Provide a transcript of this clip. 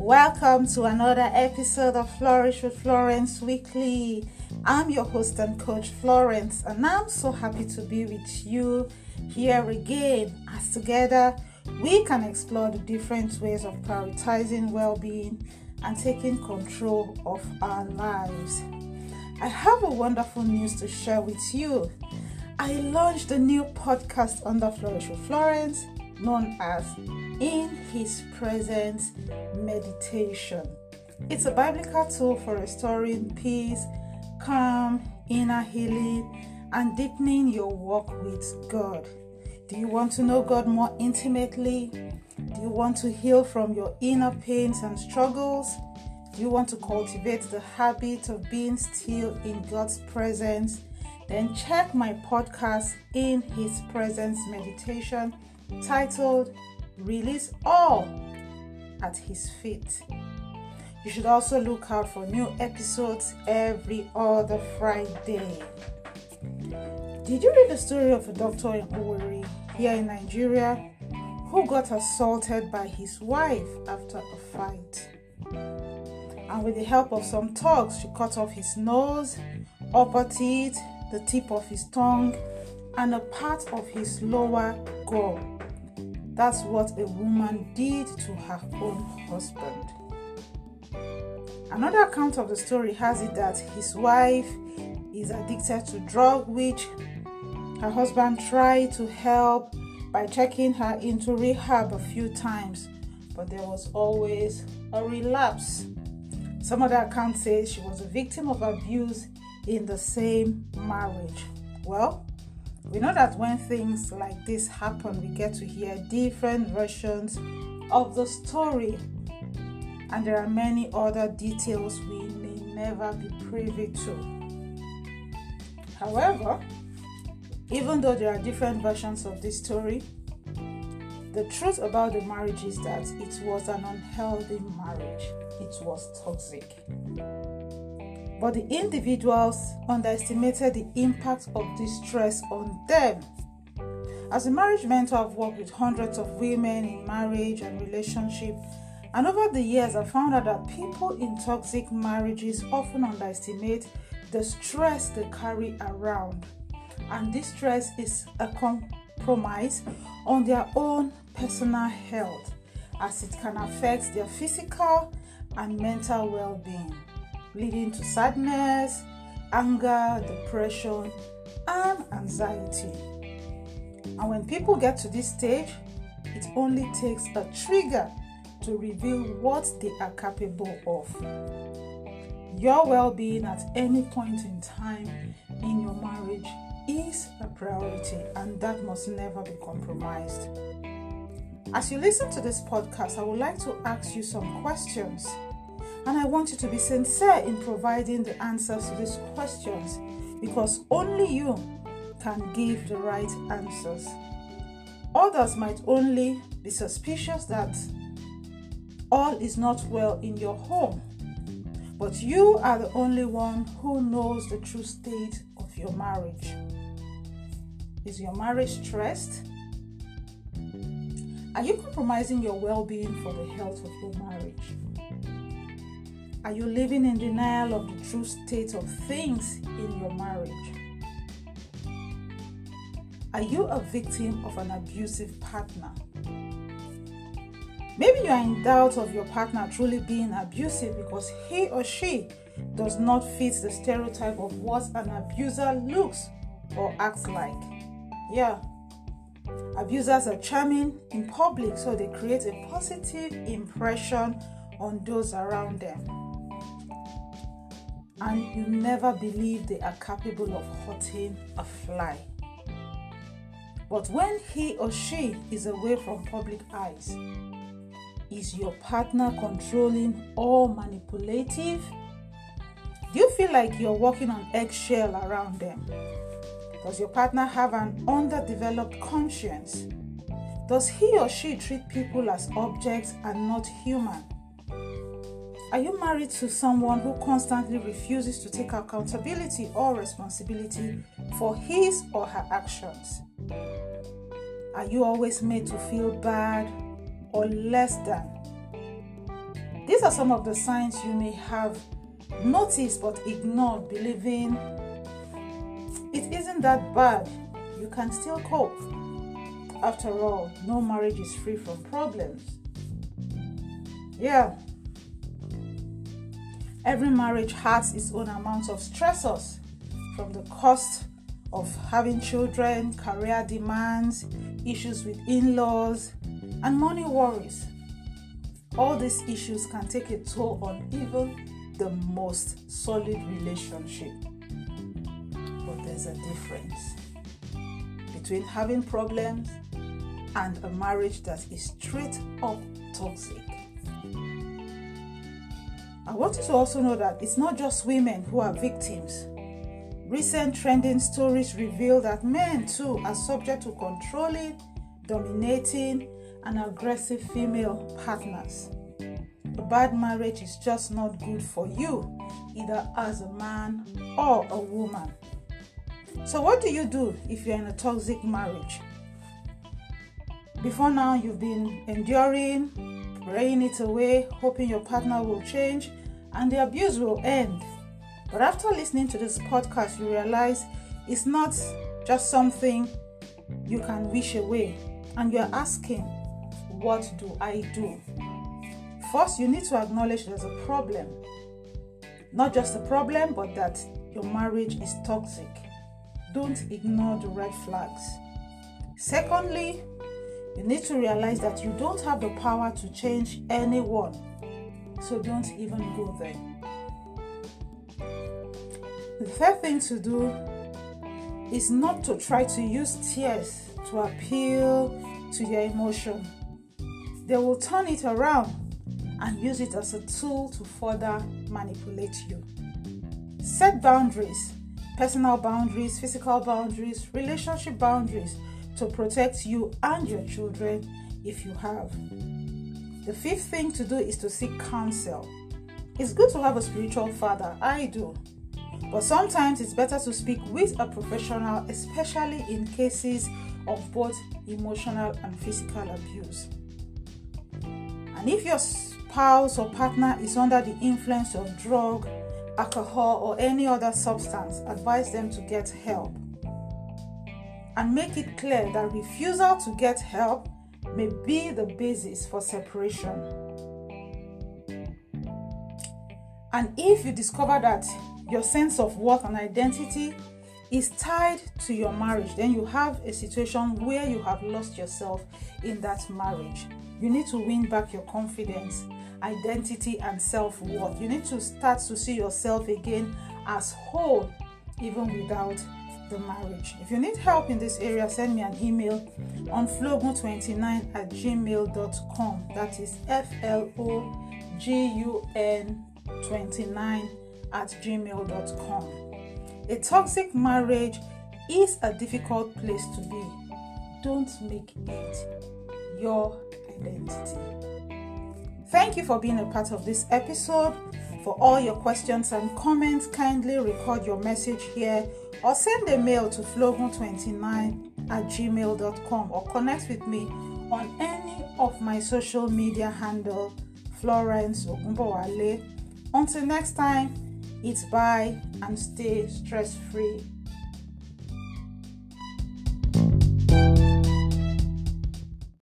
Welcome to another episode of Flourish with Florence Weekly. I'm your host and coach Florence, and I'm so happy to be with you here again as together we can explore the different ways of prioritizing well being and taking control of our lives. I have a wonderful news to share with you. I launched a new podcast under Flourish with Florence known as In His Presence Meditation. It's a biblical tool for restoring peace, calm, inner healing, and deepening your walk with God. Do you want to know God more intimately? Do you want to heal from your inner pains and struggles? Do you want to cultivate the habit of being still in God's presence? Then check my podcast in His Presence Meditation titled Release All at His Feet. You should also look out for new episodes every other Friday. Did you read the story of a doctor in Owerri here in Nigeria who got assaulted by his wife after a fight? And with the help of some thugs, she cut off his nose, upper teeth, the tip of his tongue, and a part of his lower jaw. That's what a woman did to her own husband. Another account of the story has it that his wife is addicted to drug, which her husband tried to help by checking her into rehab a few times, but there was always a relapse. Some other accounts say she was a victim of abuse in the same marriage. Well, we know that when things like this happen, we get to hear different versions of the story, and there are many other details we may never be privy to. However, even though there are different versions of this story, the truth about the marriage is that it was an unhealthy marriage, it was toxic. But the individuals underestimated the impact of this stress on them. As a marriage mentor, I've worked with hundreds of women in marriage and relationship, and over the years, I found out that people in toxic marriages often underestimate the stress they carry around, and this stress is a compromise on their own personal health as it can affect their physical and mental well being leading to sadness, anger, depression, and anxiety. And when people get to this stage, it only takes a trigger to reveal what they are capable of. Your well being at any point in time in your marriage is a priority, and that must never be compromised. As you listen to this podcast, I would like to ask you some questions and I want you to be sincere in providing the answers to these questions because only you can give the right answers. Others might only be suspicious that all is not well in your home, but you are the only one who knows the true state of your marriage. Is your marriage stressed? Are you compromising your well being for the health of your marriage? Are you living in denial of the true state of things in your marriage? Are you a victim of an abusive partner? Maybe you are in doubt of your partner truly being abusive because he or she does not fit the stereotype of what an abuser looks or acts like. Yeah. Abusers are charming in public, so they create a positive impression on those around them and you never believe they are capable of hurting a fly. But when he or she is away from public eyes, is your partner controlling or manipulative? Do you feel like you're walking on eggshell around them? Does your partner have an underdeveloped conscience? Does he or she treat people as objects and not human? Are you married to someone who constantly refuses to take accountability or responsibility for his or her actions? Are you always made to feel bad or less than? These are some of the signs you may have noticed but ignored, believing it isn't that bad. You can still cope. After all, no marriage is free from problems. Yeah. Every marriage has its own amount of stressors from the cost of having children, career demands, issues with in laws, and money worries. All these issues can take a toll on even the most solid relationship. But there's a difference between having problems and a marriage that is straight up toxic. I want you to also know that it's not just women who are victims. Recent trending stories reveal that men too are subject to controlling, dominating, and aggressive female partners. A bad marriage is just not good for you, either as a man or a woman. So, what do you do if you're in a toxic marriage? Before now, you've been enduring, praying it away, hoping your partner will change and the abuse will end. But after listening to this podcast, you realize it's not just something you can wish away, and you're asking, What do I do? First, you need to acknowledge there's a problem. Not just a problem, but that your marriage is toxic. Don't ignore the red flags. Secondly, you need to realize that you don't have the power to change anyone so don't even go there. The third thing to do is not to try to use tears to appeal to your emotion. They will turn it around and use it as a tool to further manipulate you. Set boundaries personal boundaries, physical boundaries, relationship boundaries to protect you and your children if you have. The fifth thing to do is to seek counsel. It's good to have a spiritual father, I do. But sometimes it's better to speak with a professional, especially in cases of both emotional and physical abuse. And if your spouse or partner is under the influence of drug, alcohol, or any other substance, advise them to get help. And make it clear that refusal to get help may be the basis for separation. And if you discover that your sense of worth and identity is tied to your marriage, then you have a situation where you have lost yourself in that marriage. You need to win back your confidence, identity, and self worth. You need to start to see yourself again as whole, even without the marriage. If you need help in this area, send me an email on flogun29 at gmail.com. That is F L O G U N 29 at gmail.com. A toxic marriage is a difficult place to be. Don't make it your identity. Thank you for being a part of this episode. For all your questions and comments, kindly record your message here or send a mail to flogun29 at gmail.com or connect with me on any of my social media handle Florence Ogunbowale. Until next time, it's bye and stay stress free.